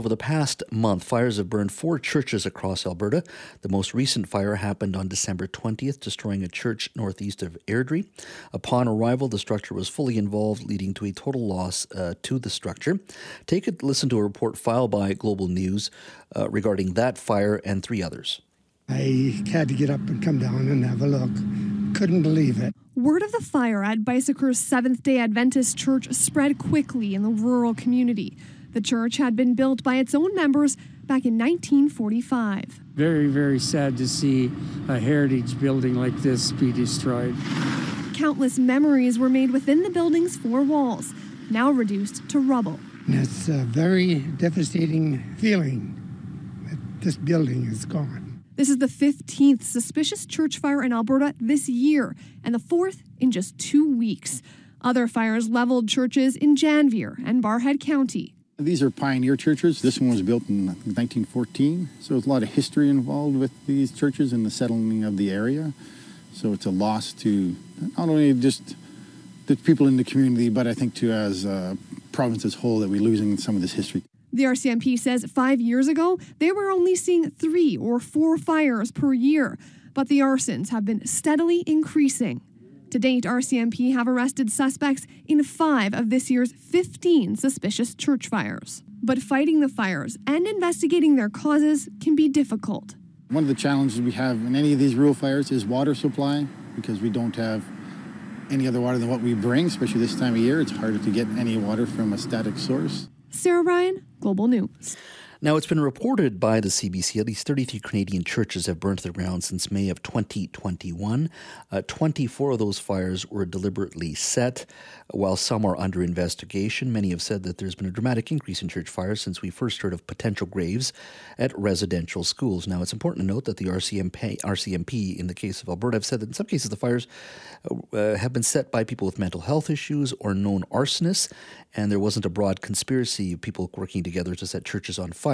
Over the past month, fires have burned four churches across Alberta. The most recent fire happened on December 20th, destroying a church northeast of Airdrie. Upon arrival, the structure was fully involved, leading to a total loss uh, to the structure. Take a listen to a report filed by Global News uh, regarding that fire and three others. I had to get up and come down and have a look. Couldn't believe it. Word of the fire at Beiseker's Seventh day Adventist Church spread quickly in the rural community. The church had been built by its own members back in 1945. Very, very sad to see a heritage building like this be destroyed. Countless memories were made within the building's four walls, now reduced to rubble. And it's a very devastating feeling that this building is gone. This is the 15th suspicious church fire in Alberta this year, and the fourth in just two weeks. Other fires leveled churches in Janvier and Barrhead County. These are pioneer churches. This one was built in 1914, so there's a lot of history involved with these churches and the settling of the area. So it's a loss to not only just the people in the community, but I think to as a province as whole that we're losing some of this history. The RCMP says five years ago, they were only seeing three or four fires per year, but the arsons have been steadily increasing. To date, RCMP have arrested suspects in five of this year's 15 suspicious church fires. But fighting the fires and investigating their causes can be difficult. One of the challenges we have in any of these rural fires is water supply because we don't have any other water than what we bring, especially this time of year. It's harder to get any water from a static source. Sarah Ryan, Global News. Now, it's been reported by the CBC at least 33 Canadian churches have burned to the ground since May of 2021. Uh, 24 of those fires were deliberately set, while some are under investigation. Many have said that there's been a dramatic increase in church fires since we first heard of potential graves at residential schools. Now, it's important to note that the RCMP, RCMP in the case of Alberta, have said that in some cases the fires uh, have been set by people with mental health issues or known arsonists, and there wasn't a broad conspiracy of people working together to set churches on fire.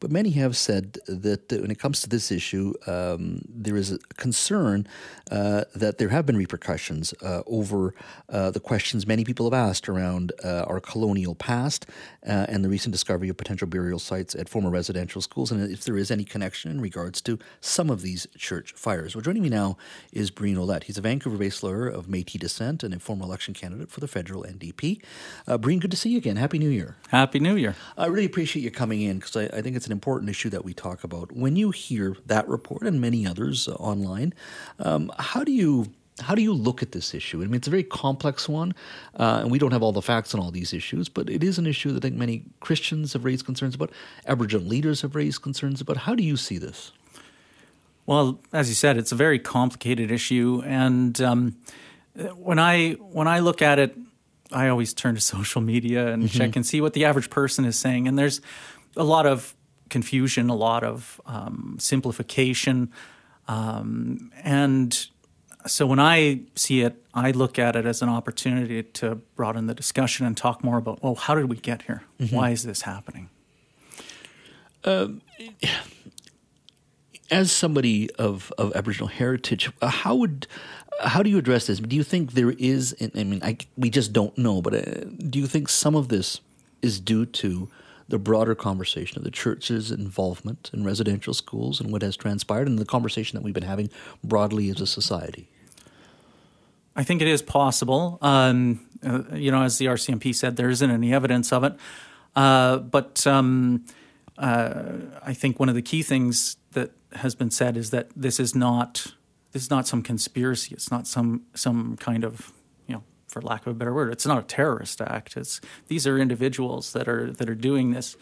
But many have said that when it comes to this issue, um, there is a concern uh, that there have been repercussions uh, over uh, the questions many people have asked around uh, our colonial past uh, and the recent discovery of potential burial sites at former residential schools, and if there is any connection in regards to some of these church fires. Well, joining me now is Breen Ouellette. He's a Vancouver-based lawyer of Métis descent and a former election candidate for the federal NDP. Uh, Breen, good to see you again. Happy New Year. Happy New Year. I really appreciate you coming in because I, I, think it's an important issue that we talk about. When you hear that report and many others uh, online, um, how do you how do you look at this issue? I mean, it's a very complex one, uh, and we don't have all the facts on all these issues, but it is an issue that I think many Christians have raised concerns about, Aboriginal leaders have raised concerns about. How do you see this? Well, as you said, it's a very complicated issue, and um, when I when I look at it, I always turn to social media and mm-hmm. check and see what the average person is saying, and there's a lot of confusion, a lot of um, simplification, um, and so when I see it, I look at it as an opportunity to broaden the discussion and talk more about, well, how did we get here? Mm-hmm. Why is this happening? Uh, as somebody of, of Aboriginal heritage, uh, how would how do you address this? Do you think there is? I mean, I, we just don't know, but uh, do you think some of this is due to the broader conversation of the church's involvement in residential schools and what has transpired, and the conversation that we've been having broadly as a society? I think it is possible. Um, uh, you know, as the RCMP said, there isn't any evidence of it. Uh, but um, uh, I think one of the key things that has been said is that this is not this is not some conspiracy. It's not some some kind of for lack of a better word. It's not a terrorist act. It's these are individuals that are that are doing this,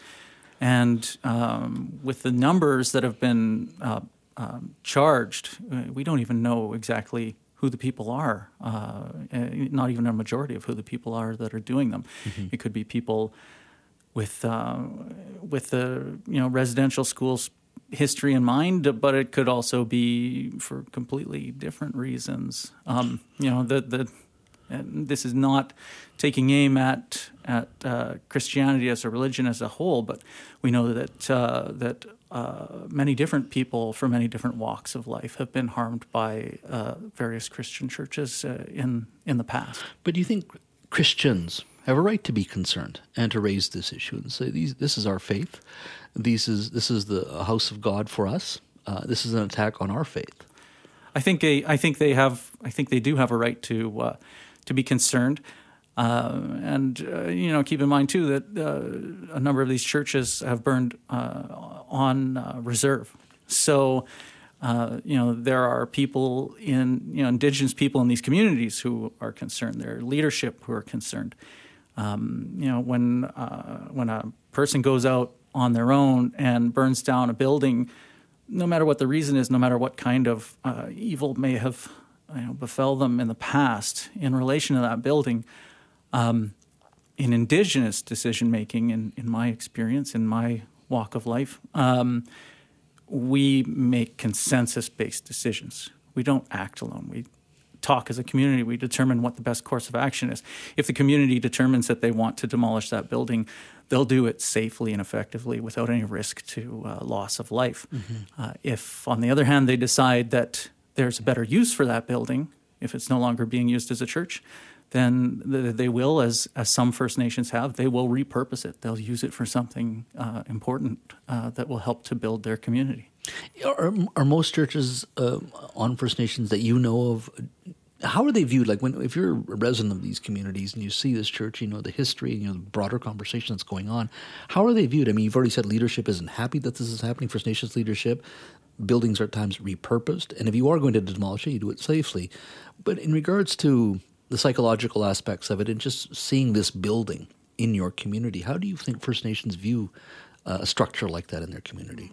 and um, with the numbers that have been uh, um, charged, uh, we don't even know exactly who the people are. Uh, not even a majority of who the people are that are doing them. Mm-hmm. It could be people with uh, with the you know residential schools history in mind, but it could also be for completely different reasons. Um, you know, the the and this is not taking aim at at uh, Christianity as a religion as a whole, but we know that uh, that uh, many different people from many different walks of life have been harmed by uh, various Christian churches uh, in in the past. But do you think Christians have a right to be concerned and to raise this issue and say, these, this is our faith. This is, this is the house of God for us. Uh, this is an attack on our faith. I think they, I think they have, I think they do have a right to, uh, to be concerned. Uh, and uh, you know, keep in mind too that uh, a number of these churches have burned uh, on uh, reserve. So, uh, you know, there are people in you know indigenous people in these communities who are concerned. There are leadership who are concerned. Um, you know, when when a person goes out on their own and burns down a building, no matter what the reason is, no matter what kind of evil may have you know, befell them in the past in relation to that building um, in indigenous decision making, in, in my experience, in my walk of life, um, we make consensus based decisions. We don't act alone. We talk as a community. We determine what the best course of action is. If the community determines that they want to demolish that building, they'll do it safely and effectively without any risk to uh, loss of life. Mm-hmm. Uh, if, on the other hand, they decide that there's a better use for that building, if it's no longer being used as a church, then they will, as, as some First Nations have, they will repurpose it. They'll use it for something uh, important uh, that will help to build their community. Are, are most churches uh, on First Nations that you know of? How are they viewed? Like when, if you're a resident of these communities and you see this church, you know the history, and you know the broader conversation that's going on. How are they viewed? I mean, you've already said leadership isn't happy that this is happening. First Nations leadership, buildings are at times repurposed, and if you are going to demolish it, you do it safely. But in regards to the psychological aspects of it and just seeing this building in your community. How do you think First Nations view uh, a structure like that in their community?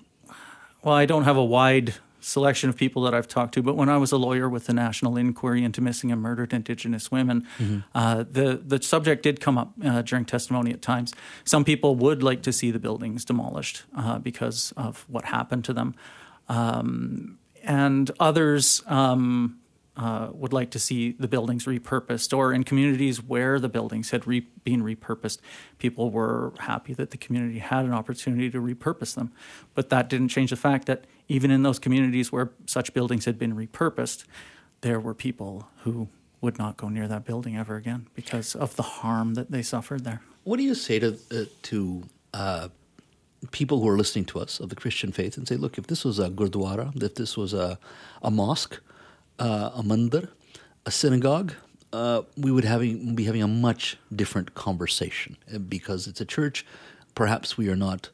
Well, I don't have a wide selection of people that I've talked to, but when I was a lawyer with the National Inquiry into Missing and Murdered Indigenous Women, mm-hmm. uh, the the subject did come up uh, during testimony at times. Some people would like to see the buildings demolished uh, because of what happened to them, um, and others. Um, uh, would like to see the buildings repurposed, or in communities where the buildings had re- been repurposed, people were happy that the community had an opportunity to repurpose them. But that didn't change the fact that even in those communities where such buildings had been repurposed, there were people who would not go near that building ever again because of the harm that they suffered there. What do you say to uh, to uh, people who are listening to us of the Christian faith and say, look, if this was a gurdwara, if this was a, a mosque, uh, a mandir, a synagogue, uh, we would having, be having a much different conversation uh, because it's a church. Perhaps we are not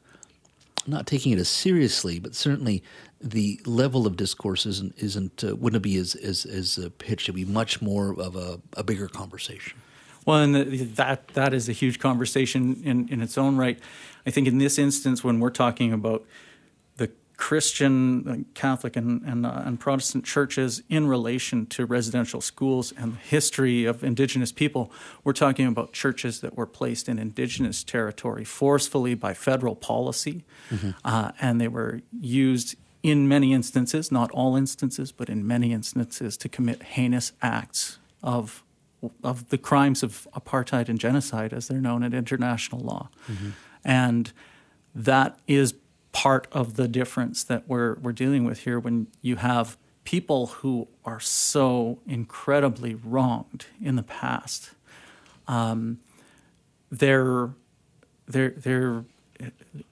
not taking it as seriously, but certainly the level of discourse isn't isn't uh, wouldn't be as as as uh, pitched. It'd be much more of a, a bigger conversation. Well, and that that is a huge conversation in in its own right. I think in this instance, when we're talking about Christian, uh, Catholic, and, and, uh, and, Protestant churches in relation to residential schools and the history of Indigenous people. We're talking about churches that were placed in Indigenous territory forcefully by federal policy, mm-hmm. uh, and they were used in many instances, not all instances, but in many instances, to commit heinous acts of of the crimes of apartheid and genocide, as they're known in international law, mm-hmm. and that is part of the difference that we're we're dealing with here when you have people who are so incredibly wronged in the past. Um, they're they're they're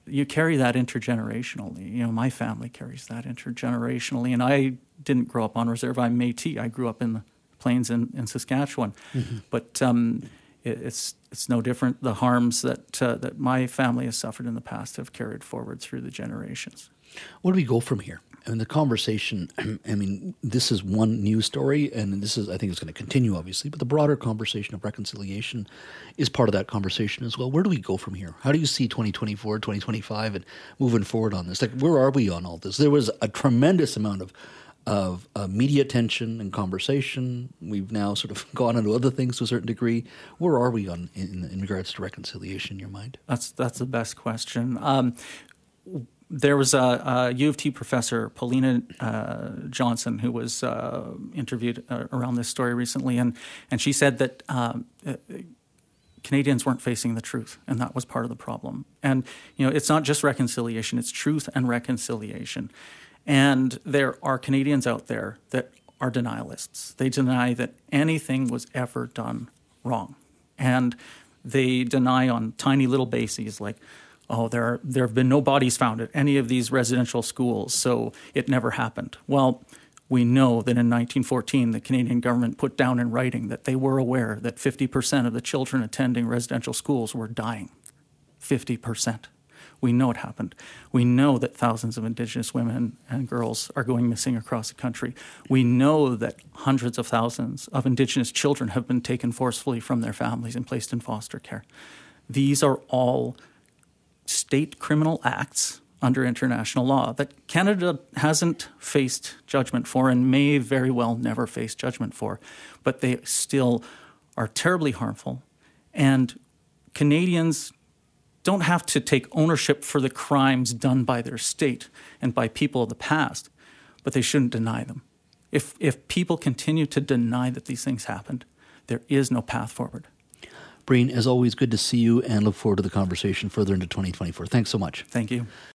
you carry that intergenerationally. You know, my family carries that intergenerationally, and I didn't grow up on reserve. I'm Métis. I grew up in the plains in, in Saskatchewan, mm-hmm. but um, it's it's no different. The harms that uh, that my family has suffered in the past have carried forward through the generations. Where do we go from here? I mean, the conversation. I mean, this is one news story, and this is I think it's going to continue, obviously. But the broader conversation of reconciliation is part of that conversation as well. Where do we go from here? How do you see 2024, 2025, and moving forward on this? Like, where are we on all this? There was a tremendous amount of of uh, media attention and conversation. We've now sort of gone into other things to a certain degree. Where are we on in, in regards to reconciliation in your mind? That's that's the best question. Um, there was a, a, U of T professor, Paulina uh, Johnson, who was uh, interviewed uh, around this story recently, and and she said that. Um, uh, Canadians weren't facing the truth, and that was part of the problem. And you know, it's not just reconciliation; it's truth and reconciliation. And there are Canadians out there that are denialists. They deny that anything was ever done wrong. And they deny on tiny little bases like, oh, there, are, there have been no bodies found at any of these residential schools, so it never happened. Well, we know that in 1914, the Canadian government put down in writing that they were aware that 50% of the children attending residential schools were dying. 50%. We know it happened. We know that thousands of Indigenous women and girls are going missing across the country. We know that hundreds of thousands of Indigenous children have been taken forcefully from their families and placed in foster care. These are all state criminal acts under international law that Canada hasn't faced judgment for and may very well never face judgment for, but they still are terribly harmful. And Canadians don't have to take ownership for the crimes done by their state and by people of the past, but they shouldn't deny them. If, if people continue to deny that these things happened, there is no path forward. Breen, as always, good to see you and look forward to the conversation further into 2024. Thanks so much. Thank you.